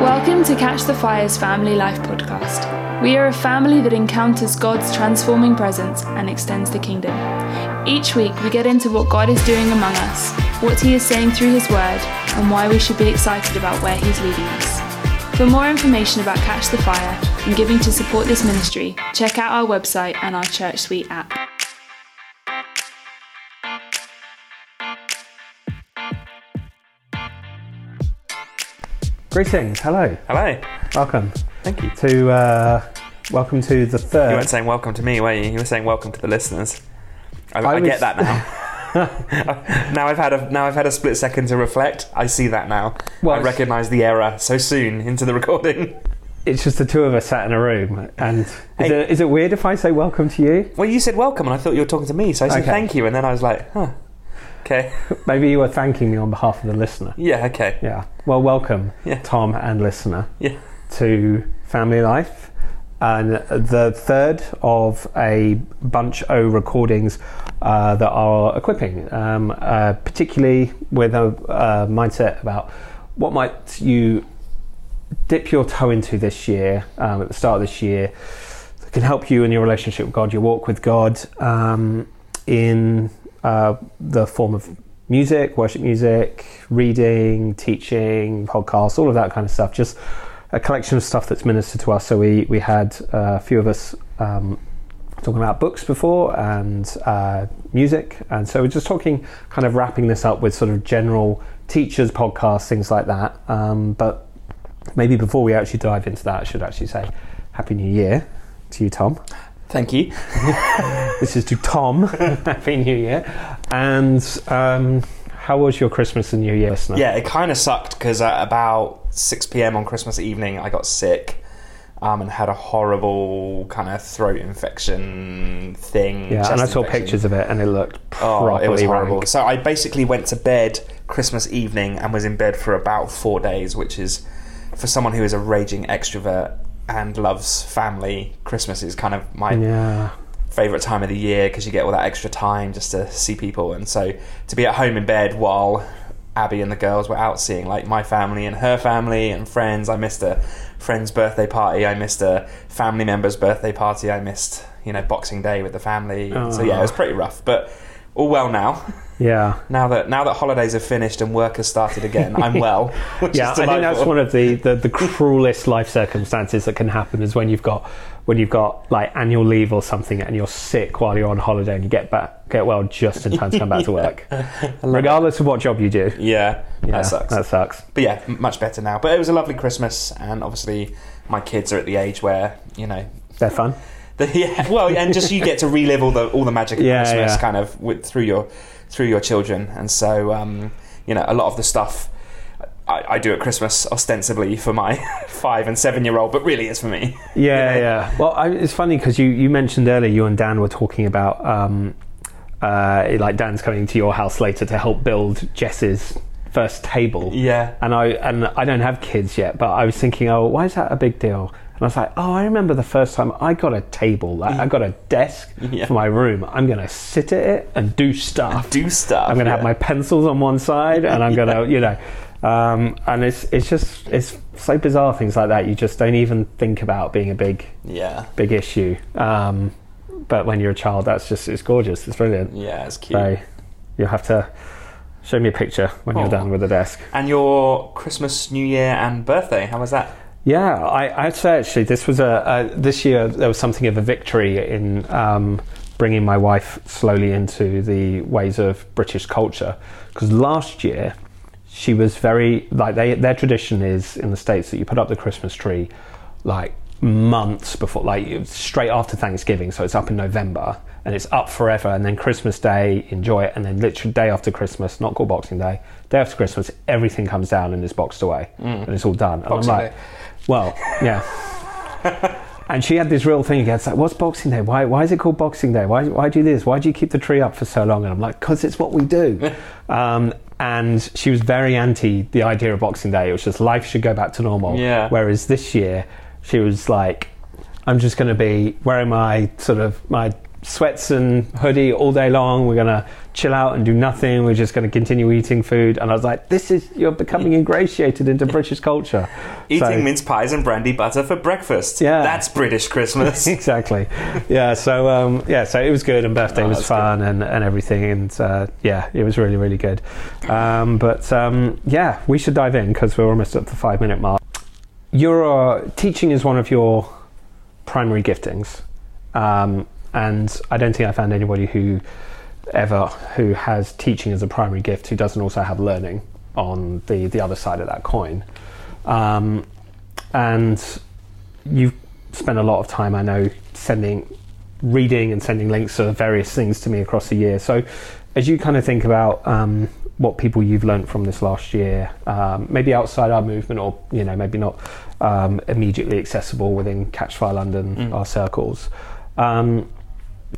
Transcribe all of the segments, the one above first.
Welcome to Catch the Fire's Family Life podcast. We are a family that encounters God's transforming presence and extends the kingdom. Each week, we get into what God is doing among us, what He is saying through His Word, and why we should be excited about where He's leading us. For more information about Catch the Fire and giving to support this ministry, check out our website and our ChurchSuite app. Greetings, hello, Hello. welcome Thank you. to uh, welcome to the third. You weren't saying welcome to me, were you? You were saying welcome to the listeners. I, I I, was- get that now. now I've had a now I've had a split second to reflect. I see that now. Well, I recognise the error so soon into the recording. It's just the two of us sat in a room, and is, Hey. it, is it weird if I say welcome to you? Well, you said welcome, and I thought you were talking to me, so I said Okay. thank you, and then I was like, huh, okay, Maybe you were thanking me on behalf of the listener. yeah, okay, Yeah. Well, welcome, Yeah. Tom and listener, yeah, to Family Life, and the third of a bunch of recordings uh, that are equipping, um, uh, particularly with a uh, mindset about what might you dip your toe into this year, um, at the start of this year, that can help you in your relationship with God, your walk with God, um, in uh, the form of music, worship music, reading, teaching, podcasts, all of that kind of stuff. Just a collection of stuff that's ministered to us. So we we had uh, a few of us. Um, talking about books before and uh, music and so we're just talking kind of wrapping this up with sort of general teachers podcasts things like that um, but maybe before we actually dive into that, I should actually say Happy New Year to you, Tom. Thank you. This is to Tom. Happy New Year. And um, how was your Christmas and New Year, listener? Yeah, it kind of sucked because at about six pm on Christmas evening, I got sick. Um, and had a horrible kind of throat infection thing. Yeah, and I saw infection. pictures of it, and it looked Oh, it was horrible. rank. So I basically went to bed Christmas evening and was in bed for about four days, which is for someone who is a raging extrovert and loves family. Christmas is kind of my Yeah, favorite time of the year because you get all that extra time just to see people. And so to be at home in bed while Abby and the girls were out seeing like my family and her family and friends. I missed a friend's birthday party. I missed a family member's birthday party. I missed you know Boxing Day with the family. So yeah, it was ah. pretty rough, but all well now. Yeah. Now that now that holidays are finished and work has started again, I'm well. Yeah, I think that's one of the, the, the cruelest life circumstances that can happen is when you've got when you've got like annual leave or something and you're sick while you're on holiday and you get back get well just in time to come back to work, regardless of what job you do. Yeah, Yeah, that sucks. That sucks. but yeah, much better now. But it was a lovely Christmas, and obviously my kids are at the age where you know They're fun. The, yeah, well, and just you get to relive all the all the magic of Yeah, Christmas, yeah. kind of with, through your through your children, and so um, you know a lot of the stuff I, I do at Christmas ostensibly for my five and seven year old, but really it's for me. Yeah, yeah. Well, I, it's funny because you, you mentioned earlier you and Dan were talking about um, uh, like Dan's coming to your house later to help build Jess's first table. Yeah, And I and I don't have kids yet, but I was thinking, oh, why is that a big deal? And I was like, oh, I remember the first time I got a table, like I got a desk Yeah. for my room. I'm going to sit at it and do stuff. do stuff. I'm going to yeah. have my pencils on one side, and I'm going to, you know, um, and it's it's just it's so bizarre things like that. You just don't even think about being a big yeah, big issue. Um, but when you're a child, that's just it's gorgeous. It's brilliant. yeah, it's cute. So you'll have to show me a picture when you're Oh. done with the desk. And your Christmas, New Year, and birthday, how was that? Yeah, I, I'd say actually this was a, a this year there was something of a victory in um, bringing my wife slowly into the ways of British culture. Because last year she was very like they their tradition is in the states that you put up the Christmas tree like months before like straight after Thanksgiving so it's up in November and it's up forever and then Christmas Day enjoy it and then literally day after Christmas not called Boxing Day day after Christmas everything comes down and is boxed away and it's all done. And Boxing I'm like Day. Well, yeah. and she had this real thing against like, what's Boxing Day? Why, why is it called Boxing Day? Why, why do you do this? Why do you keep the tree up for so long? And I'm like, because it's what we do. um, and she was very anti the idea of Boxing Day. It was just life should go back to normal. Yeah. Whereas this year, she was like, I'm just going to be wearing my sort of my sweats and hoodie all day long. We're going to chill out and do nothing. We're just going to continue eating food. And I was like, this is, you're becoming ingratiated into British culture. Eating So- mince pies and brandy butter for breakfast. Yeah. That's British Christmas. exactly. Yeah. So um, yeah. So it was good, and birthday Oh, was fun, and, and everything, and uh, yeah, it was really really good. Um, but um, yeah, we should dive in because we're almost at the five minute mark. Your uh, teaching is one of your primary giftings, um, and I don't think I found anybody who ever who has teaching as a primary gift who doesn't also have learning on the the other side of that coin. Um, and you've spent a lot of time, I know, sending, reading and sending links of various things to me across the year. So, as you kind of think about um, what people you've learnt from this last year, um, maybe outside our movement, or you know, maybe not um, immediately accessible within Catchfire London, Mm. our circles. Um,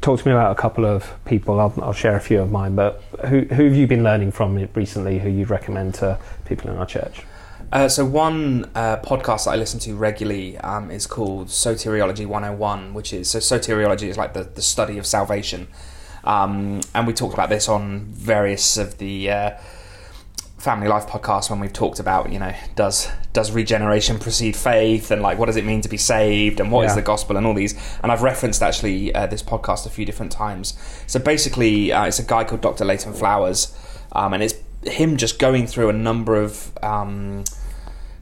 talk to me about a couple of people. I'll, I'll share a few of mine, but who, who have you been learning from recently? Who you'd recommend to people in our church? Uh, so one uh, podcast that I listen to regularly um, is called Soteriology 101, which is so soteriology is like the, the study of salvation, um, and we talked about this on various of the uh, family life podcast when we've talked about you know does does regeneration precede faith and like what does it mean to be saved and what is Yeah. the gospel and all these and I've referenced actually uh, this podcast a few different times. So basically, uh, it's a guy called Dr. Leighton Flowers, um, and it's him just going through a number of um,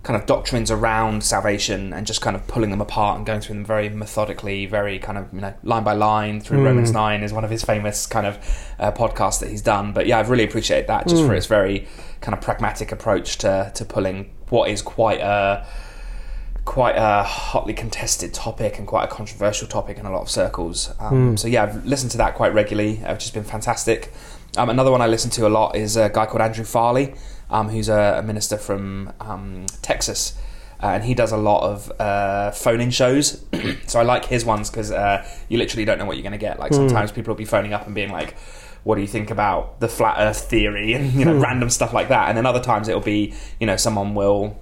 kind of doctrines around salvation and just kind of pulling them apart and going through them very methodically, very kind of you know line by line through Mm. Romans nine is one of his famous kind of uh, podcasts that he's done. But yeah, I've really appreciated that just for its very kind of pragmatic approach to to pulling what is quite a quite a hotly contested topic and quite a controversial topic in a lot of circles. Um, So yeah, I've listened to that quite regularly, which has been fantastic. Um, another one I listen to a lot is a guy called Andrew Farley, um, who's a, a minister from um, Texas. Uh, and he does a lot of uh, phone-in shows, so I like his ones because uh, you literally don't know what you're going to get. Like sometimes people will be phoning up and being like, "What do you think about the flat Earth theory?" and you know, random stuff like that. And then other times it'll be, you know, someone will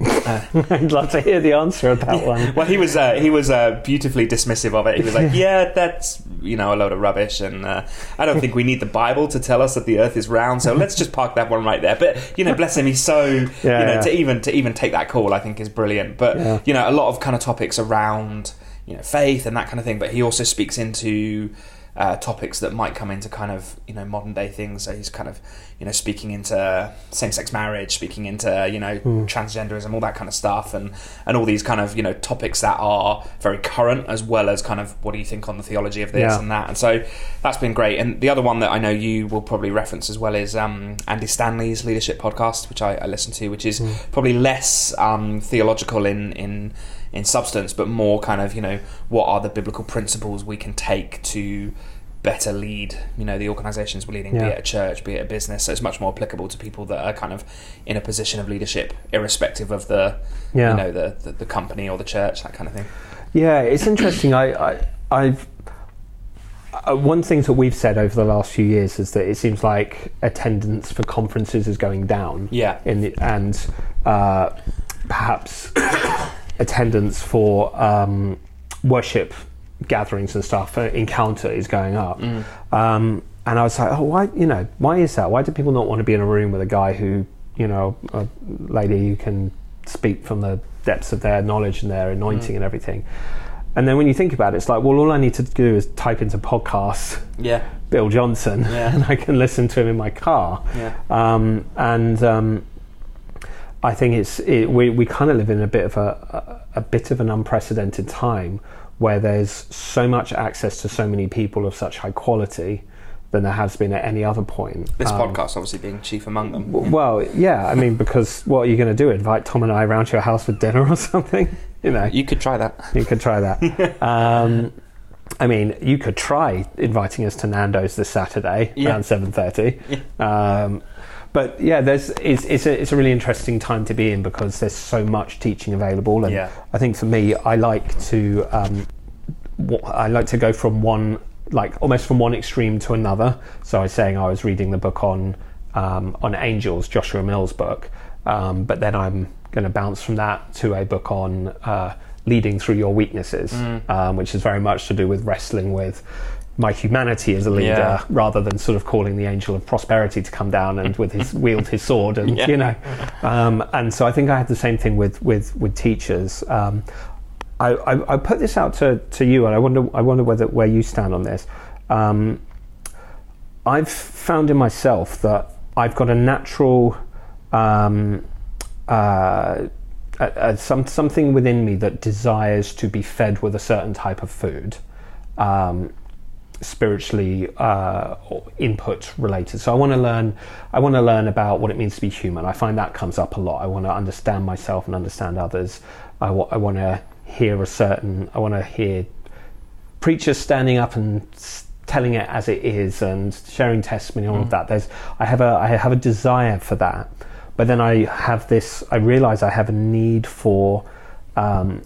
I'd love to hear the answer of that one. well, he was uh, he was uh, beautifully dismissive of it. He was like, "Yeah, that's you know a load of rubbish, and uh, I don't think we need the Bible to tell us that the Earth is round. So let's just park that one right there." But you know, bless him, he's so you know yeah. to even to even take that call, I think is brilliant. But Yeah. you know, a lot of kind of topics around you know faith and that kind of thing. But he also speaks into uh, topics that might come into kind of you know modern day things. So he's kind of you know speaking into same sex marriage, speaking into you know Hmm. transgenderism, all that kind of stuff, and and all these kind of you know topics that are very current as well as kind of what do you think on the theology of this Yeah. and that. And so that's been great. And the other one that I know you will probably reference as well is um, Andy Stanley's leadership podcast, which I, I listen to, which is Hmm. probably less um, theological in in in substance, but more kind of you know what are the biblical principles we can take to better lead you know the organizations we're leading be it a church be it a business so it's much more applicable to people that are kind of in a position of leadership irrespective of the Yeah. you know the, the the company or the church that kind of thing Yeah, it's interesting. I, I, I've uh, one thing that we've said over the last few years is that it seems like attendance for conferences is going down. Yeah. in the, and uh, perhaps attendance for um, worship gatherings and stuff, uh, encounter is going up. Um, and I was like, oh, why? You know, why is that? Why do people not want to be in a room with a guy who, you know, a lady who can speak from the depths of their knowledge and their anointing and everything? And then when you think about it, it's like, well, all I need to do is type into podcasts, yeah Bill Johnson, Yeah. and I can listen to him in my car. Yeah. Um, and um, I think it's it, we we kind of live in a bit of a, a a bit of an unprecedented time where there's so much access to so many people of such high quality than there has been at any other point. this Um, podcast obviously being chief among them w- Well, yeah, I mean, because what are you going to do? Invite Tom and I around to your house for dinner or something? You know, you could try that you could try that. um, I mean, you could try inviting us to Nando's this Saturday Yeah. around seven thirty. Um, but yeah, there's it's it's a, it's a really interesting time to be in because there's so much teaching available, and Yeah. I think for me, I like to um, I like to go from one like almost from one extreme to another. So I was saying I was reading the book on um, on angels, Joshua Mills' book, um, but then I'm going to bounce from that to a book on uh, leading through your weaknesses, um, which is very much to do with wrestling with my humanity as a leader Yeah. rather than sort of calling the angel of prosperity to come down and with his wield his sword and Yeah. you know um, and so I think I had the same thing with with with teachers um, I, I, I put this out to, to you and I wonder I wonder whether where you stand on this um, I've found in myself that I've got a natural um, uh, some something within me that desires to be fed with a certain type of food, um, spiritually uh, input related. So I want to learn. I want to learn about what it means to be human. I find that comes up a lot. I want to understand myself and understand others. I want to hear a certain. I want to hear preachers standing up and s- telling it as it is and sharing testimony all of that there's i have a i have a desire for that but then i have this i realize i have a need for um,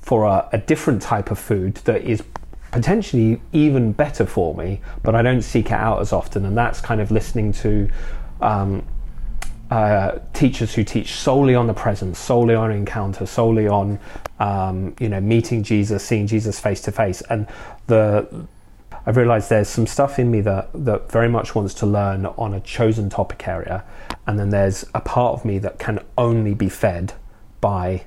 for a, a different type of food that is potentially even better for me but i don't seek it out as often. And that's kind of listening to um, uh, teachers who teach solely on the presence, solely on encounter, solely on um, you know meeting Jesus, seeing Jesus face to face, and the I've realised there's some stuff in me that that very much wants to learn on a chosen topic area, and then there's a part of me that can only be fed by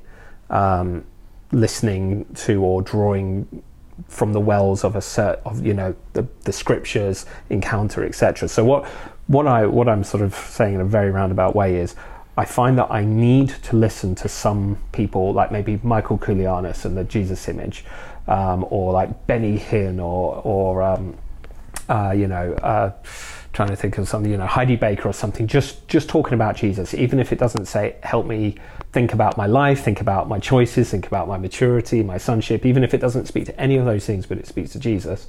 um, listening to or drawing from the wells of a set of you know the, the scriptures encounter etc so what what i what i'm sort of saying in a very roundabout way is i find that i need to listen to some people like maybe michael koulianis and the jesus image um, or like benny hinn or or um, uh, you know, uh, trying to think of something, you know, Heidi Baker or something, just just talking about Jesus, even if it doesn't say help me think about my life, think about my choices, think about my maturity, my sonship, even if it doesn't speak to any of those things, but it speaks to Jesus.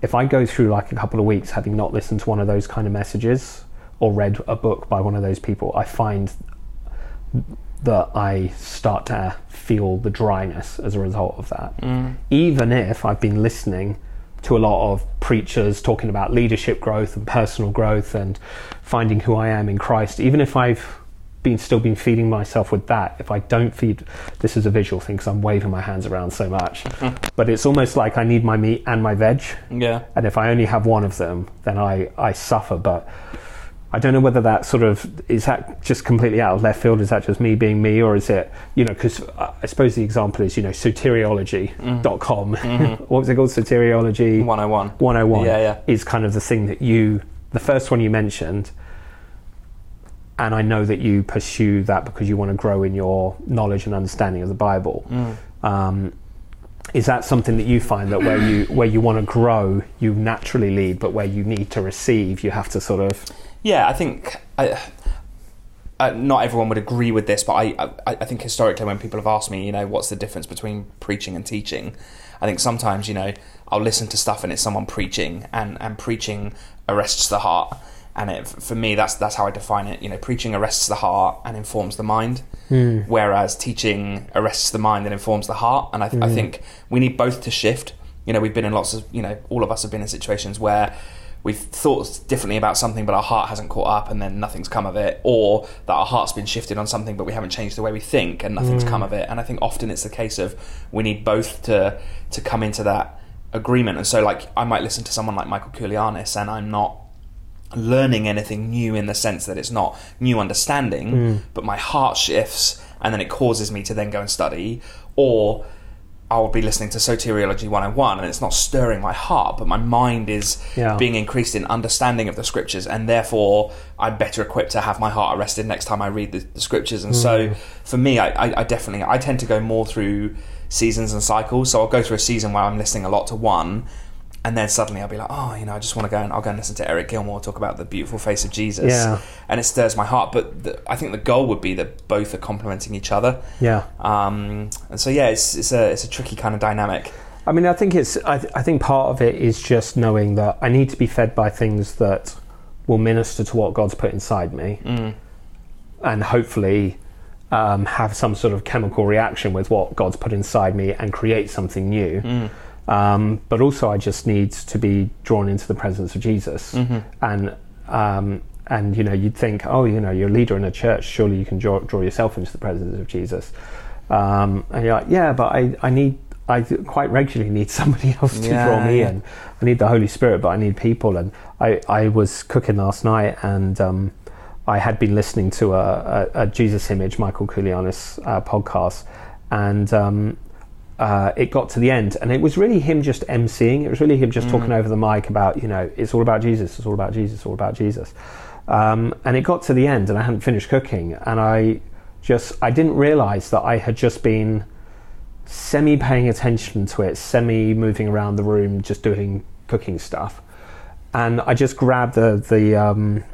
If I go through like a couple of weeks having not listened to one of those kind of messages or read a book by one of those people, I find that I start to feel the dryness as a result of that. Mm. Even if I've been listening to a lot of preachers talking about leadership growth and personal growth and finding who I am in Christ, even if I've been still been feeding myself with that, if I don't feed this is a visual thing because I'm waving my hands around so much. but it's almost like I need my meat and my veg. Yeah. And if I only have one of them, then I, I suffer. But I don't know whether that sort of is that just completely out of left field. Is that just me being me, or is it you know? Because I suppose the example is you know soteriology.com. what was it called? Soteriology 101. 101 Yeah, yeah. is kind of the thing that you the first one you mentioned and I know that you pursue that because you want to grow in your knowledge and understanding of the Bible. Mm. Um, is that something that you find that where you where you want to grow, you naturally lead, but where you need to receive, you have to sort of Yeah, I think I, uh, not everyone would agree with this, but I, I, I think historically, when people have asked me, you know, what's the difference between preaching and teaching, I think sometimes, you know, I'll listen to stuff and it's someone preaching, and, and preaching arrests the heart. And it, for me, that's that's how I define it. You know, preaching arrests the heart and informs the mind, whereas teaching arrests the mind and informs the heart. And I, th- I think we need both to shift. You know, we've been in lots of, you know, all of us have been in situations where we've thought differently about something, but our heart hasn't caught up, and then nothing's come of it, or that our heart's been shifted on something, but we haven't changed the way we think, and nothing's mm. come of it. And I think often it's the case of we need both to to come into that agreement. And so, like, I might listen to someone like Michael Koulianis, and I'm not learning anything new in the sense that it's not new understanding, mm. but my heart shifts, and then it causes me to then go and study, or I'll be listening to Soteriology 101 and it's not stirring my heart, but my mind is Yeah. being increased in understanding of the scriptures, and therefore I'm better equipped to have my heart arrested next time I read the, the scriptures. And so mm. for me, I, I, I definitely I tend to go more through seasons and cycles. So I'll go through a season where I'm listening a lot to one. And then suddenly I'll be like, oh, you know, I just want to go and I'll go and listen to Eric Gilmour talk about the beautiful face of Jesus, Yeah. and it stirs my heart. But the, I think the goal would be that both are complementing each other. yeah. Um, and so yeah, it's it's a it's a tricky kind of dynamic. I mean, I think it's. I, th- I think part of it is just knowing that I need to be fed by things that will minister to what God's put inside me, and hopefully um, have some sort of chemical reaction with what God's put inside me and create something new. Um, but also, I just need to be drawn into the presence of Jesus, and um, and you know, you'd think, oh, you know, you're a leader in a church, surely you can draw, draw yourself into the presence of Jesus. Um, and you're like, yeah, but I, I need I quite regularly need somebody else to Yeah, draw me yeah. in. I need the Holy Spirit, but I need people. And I, I was cooking last night, and um, I had been listening to a, a, a Jesus Image, Michael Koulianis uh, podcast, and um, uh, it got to the end, and it was really him just emceeing. It was really him just Mm. talking over the mic about, you know, it's all about Jesus, it's all about Jesus, it's all about Jesus. Um, and it got to the end, and I hadn't finished cooking, and I just I didn't realize that I had just been semi paying attention to it, semi moving around the room, just doing cooking stuff, and I just grabbed the the um,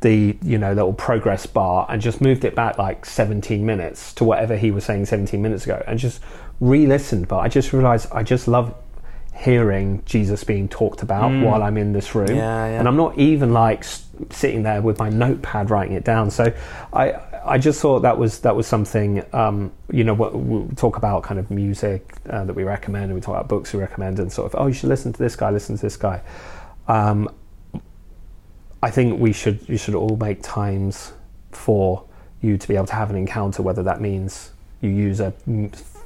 the you know little progress bar and just moved it back like 17 minutes to whatever he was saying 17 minutes ago, and just re-listened. But I just realized I just love hearing Jesus being talked about Mm. while I'm in this room, Yeah, yeah. and I'm not even like sitting there with my notepad writing it down. So I I just thought that was that was something um, you know what we talk about kind of music uh, that we recommend and we talk about books we recommend and sort of oh you should listen to this guy listen to this guy. Um, I think we should you should all make times for you to be able to have an encounter whether that means you use a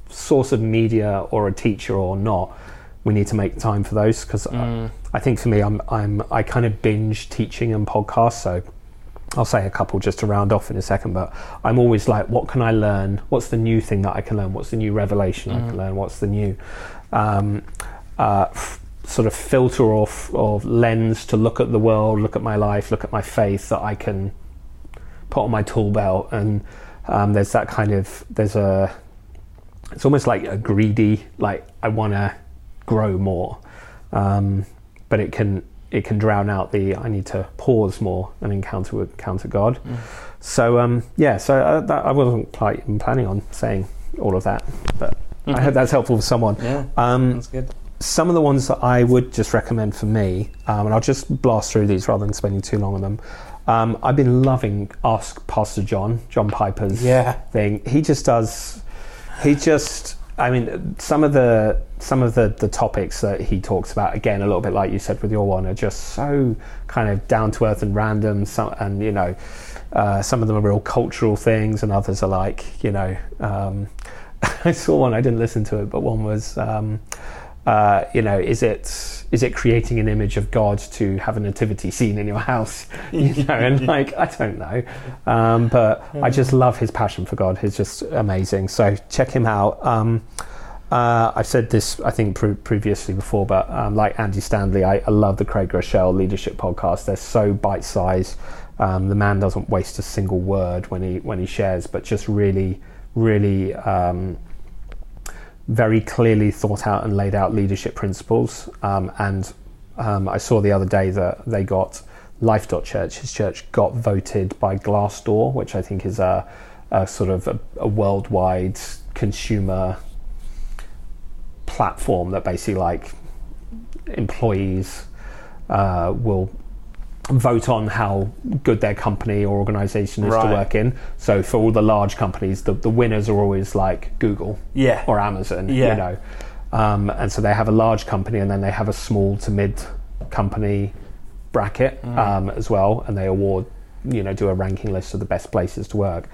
source of media or a teacher or not. We need to make time for those because Mm. I think for me, I'm I'm I kind of binge teaching and podcasts. So I'll say a couple just to round off in a second. But I'm always like, what can I learn? What's the new thing that I can learn? What's the new revelation I can learn? What's the new um, uh, f- sort of filter or, f- or lens to look at the world, look at my life, look at my faith that I can put on my tool belt? And um, there's that kind of there's a it's almost like a greedy like I want to grow more um, but it can it can drown out the I need to pause more and encounter encounter God. Mm. So um, yeah, so uh, that, I wasn't quite planning on saying all of that, but I hope that's helpful for someone. Yeah, Um, that's good. some of the ones that I would just recommend for me, um, and I'll just blast through these rather than spending too long on them. Um, I've been loving Ask Pastor John, John Piper's Yeah. thing. He just does. He just. I mean, some of the some of the the topics that he talks about again, a little bit like you said with your one, are just so kind of down to earth and random. Some and you know, uh, some of them are real cultural things, and others are like you know. Um, I saw one. I didn't listen to it, but one was. Um, uh, you know, is it is it creating an image of God to have a nativity scene in your house? You know, and like I don't know, um, but I just love his passion for God. He's just amazing. So check him out. Um, uh, I've said this, I think, pre- previously before, but um, like Andy Stanley, I, I love the Craig Groeschel Leadership podcast. They're so bite-sized. Um, the man doesn't waste a single word when he when he shares, but just really, really um, very clearly thought out and laid out leadership principles. Um, and um, I saw the other day that they got Life.Church, his church got voted by Glassdoor, which I think is a, a sort of a, a worldwide consumer platform that basically like employees uh, will vote on how good their company or organization is to work in. So for all the large companies, the, the winners are always like Google Yeah. or Amazon, Yeah. you know. Um, and so they have a large company and then they have a small to mid company bracket Mm. um, as well. And they award, you know, do a ranking list of the best places to work.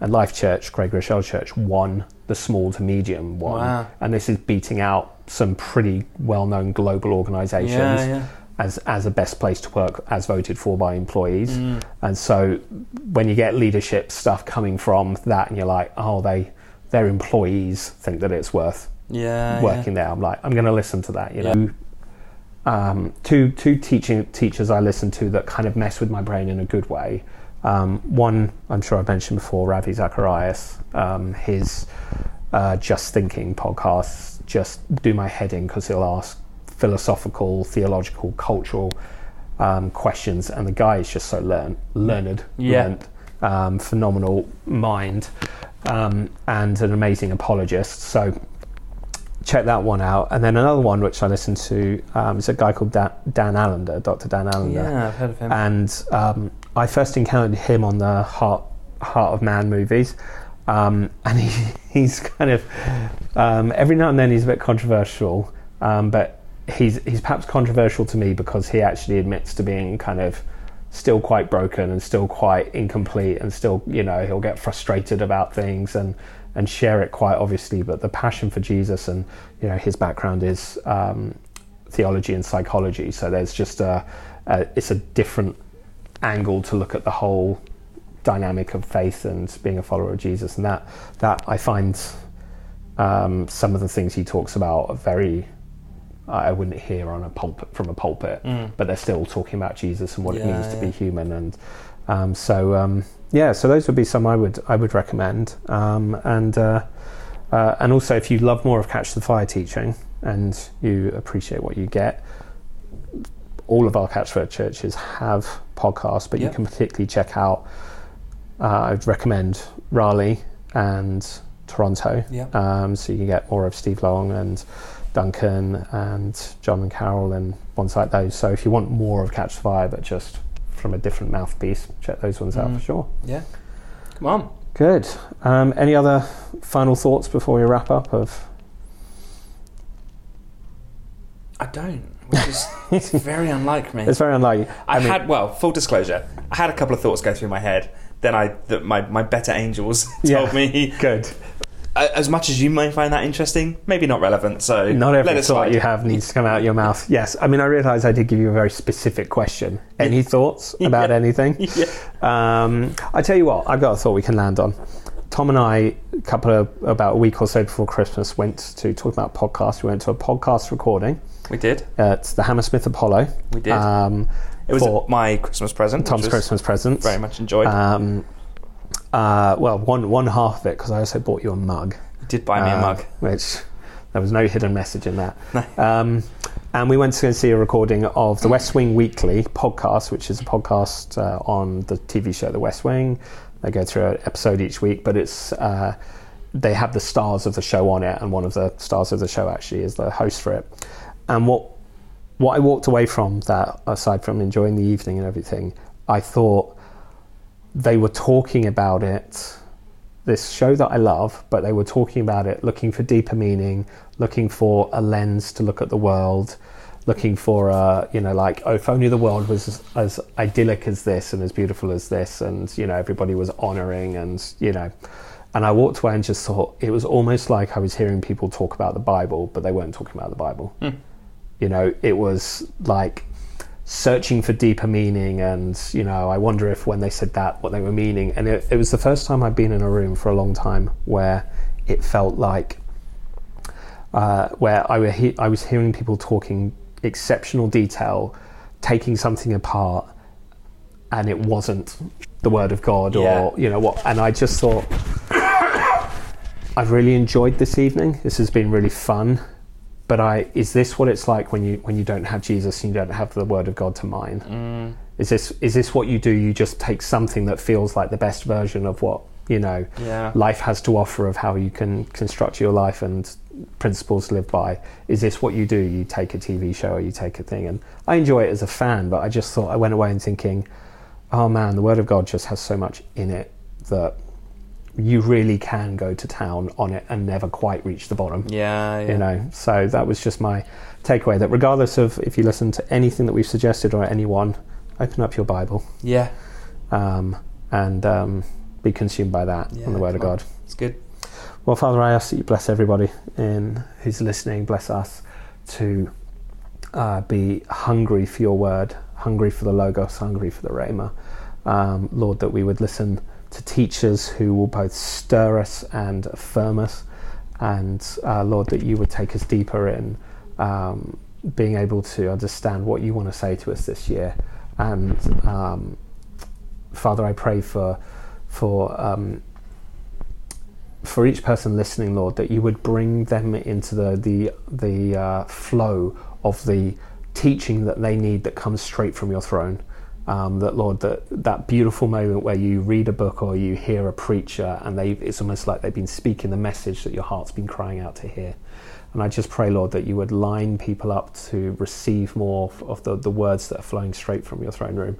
And Life Church, Craig Groeschel Church, won the small to medium one. Wow. And this is beating out some pretty well known global organizations Yeah, yeah. As as a best place to work as voted for by employees. Mm. And so when you get leadership stuff coming from that and you're like, oh they their employees think that it's worth Yeah. working there. I'm like, I'm gonna listen to that, you know. Um, two two teaching teachers I listen to that kind of mess with my brain in a good way. Um, one I'm sure I've mentioned before, Ravi Zacharias. Um, his uh, Just Thinking podcasts just do my head in because he'll ask philosophical, theological, cultural um, questions, and the guy is just so learn, learned, Yeah. learned, um, phenomenal mind, um, and an amazing apologist. So check that one out. And then another one which I listened to um, is a guy called Dan, Dan Allender, Dr. Dan Allender Yeah, I've heard of him. and um, I first encountered him on the Heart Heart of Man movies, um, and he, he's kind of um, every now and then he's a bit controversial, um, but he's he's perhaps controversial to me because he actually admits to being kind of still quite broken and still quite incomplete and still you know he'll get frustrated about things and and share it quite obviously. But the passion for jesus and you know his background is um, theology and psychology. So there's just a, a it's a different angle to look at the whole dynamic of faith and being a follower of jesus. And that that i find um, some of the things he talks about are very I wouldn't hear on a pulpit from a pulpit, Mm. but they're still talking about Jesus and what it Yeah, means to be human. And um, so, um, yeah, so those would be some I would I would recommend. Um, and uh, uh, and also, if you love more of Catch the Fire teaching and you appreciate what you get, all of our Catch the Fire churches have podcasts, but Yeah. you can particularly check out. Uh, I'd recommend Raleigh and Toronto. Yeah. Um, so you can get more of Steve Long and Duncan and John and Carol and ones like those. So if you want more of Catch the Fire, but just from a different mouthpiece, check those ones out Mm. for sure. Yeah. Come on. Good. Um, any other final thoughts before we wrap up? Of I don't, which is it's very unlike me. it's very unlikely. I, mean, had well, full disclosure, I had a couple of thoughts go through my head. Then I, that my my better angels told Yeah. me, good. As much as you may find that interesting, maybe not relevant. So Not let every it thought slide. you have needs to come out your mouth. Yes, I mean I realise I did give you a very specific question. Any thoughts about Yeah. anything? Yeah. Um, I tell you what, I've got a thought we can land on. Tom and I, a couple of about a week or so before Christmas, went to talk about podcasts. We went to a podcast recording We did. at the Hammersmith Apollo. We did. Um, It was my Christmas present. Tom's Christmas present. Very much enjoyed. Um, uh, well, one one half of it because I also bought you a mug. You did buy me a uh, mug. which there was no hidden message in that. Um, and we went to go see a recording of the West Wing Weekly podcast, which is a podcast uh, on the TV show The West Wing. They go through an episode each week, but it's uh, they have the stars of the show on it, and one of the stars of the show actually is the host for it. And what what I walked away from that, aside from enjoying the evening and everything, I thought they were talking about it this show that I love, but they were talking about it, looking for deeper meaning, looking for a lens to look at the world, looking for a, you know, like, oh, if only the world was as, as idyllic as this and as beautiful as this, and, you know, everybody was honoring and, you know. And I walked away and just thought it was almost like I was hearing people talk about the Bible, but they weren't talking about the Bible. Hmm. You know, it was like searching for deeper meaning and you know i wonder if when they said that what they were meaning. And it, it was the first time i'd been in a room for a long time where it felt like uh, where I, were he- I was hearing people talking exceptional detail taking something apart and it wasn't the word of god Yeah. or you know what. And i just thought i've really enjoyed this evening. This has been really fun but I is this what it's like when you when you don't have Jesus and you don't have the Word of God to mind? Mm. Is this is this what you do? You just take something that feels like the best version of what you know Yeah. life has to offer of how you can construct your life and principles to live by. Is this what you do? You take a TV show or you take a thing, and I enjoy it as a fan, but I just thought I went away and thinking, oh man, the Word of God just has so much in it that you really can go to town on it and never quite reach the bottom Yeah, yeah. you know so that was just my takeaway that regardless of if you listen to anything that we've suggested or anyone open up your bible Yeah, um, and um, be consumed by that yeah. and the word of come on. god It's good. well father i ask that you bless everybody in who's listening bless us to uh, be hungry for your word hungry for the logos hungry for the rhema um, lord that we would listen to teachers who will both stir us and affirm us and uh, lord that you would take us deeper in um, being able to understand what you want to say to us this year and um, father i pray for for um, for each person listening, Lord, that you would bring them into the the the uh, flow of the teaching that they need that comes straight from your throne. Um, that Lord, that that beautiful moment where you read a book or you hear a preacher, and they it's almost like they've been speaking the message that your heart's been crying out to hear. And I just pray, Lord, that you would line people up to receive more of the, the words that are flowing straight from your throne room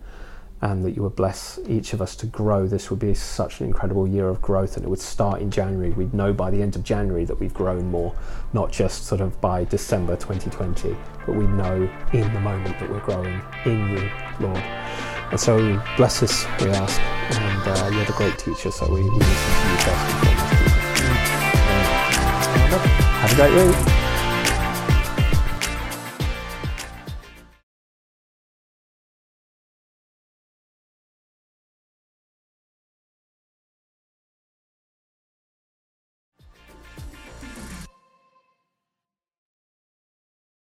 and that you would bless each of us to grow. This would be such an incredible year of growth, and it would start in January. We'd know by the end of January that we've grown more, not just sort of by December 2020, but we know in the moment that we're growing in you, Lord. And so bless us, we ask. And uh, you're the great teacher, so we, listen to you first. Have a great week.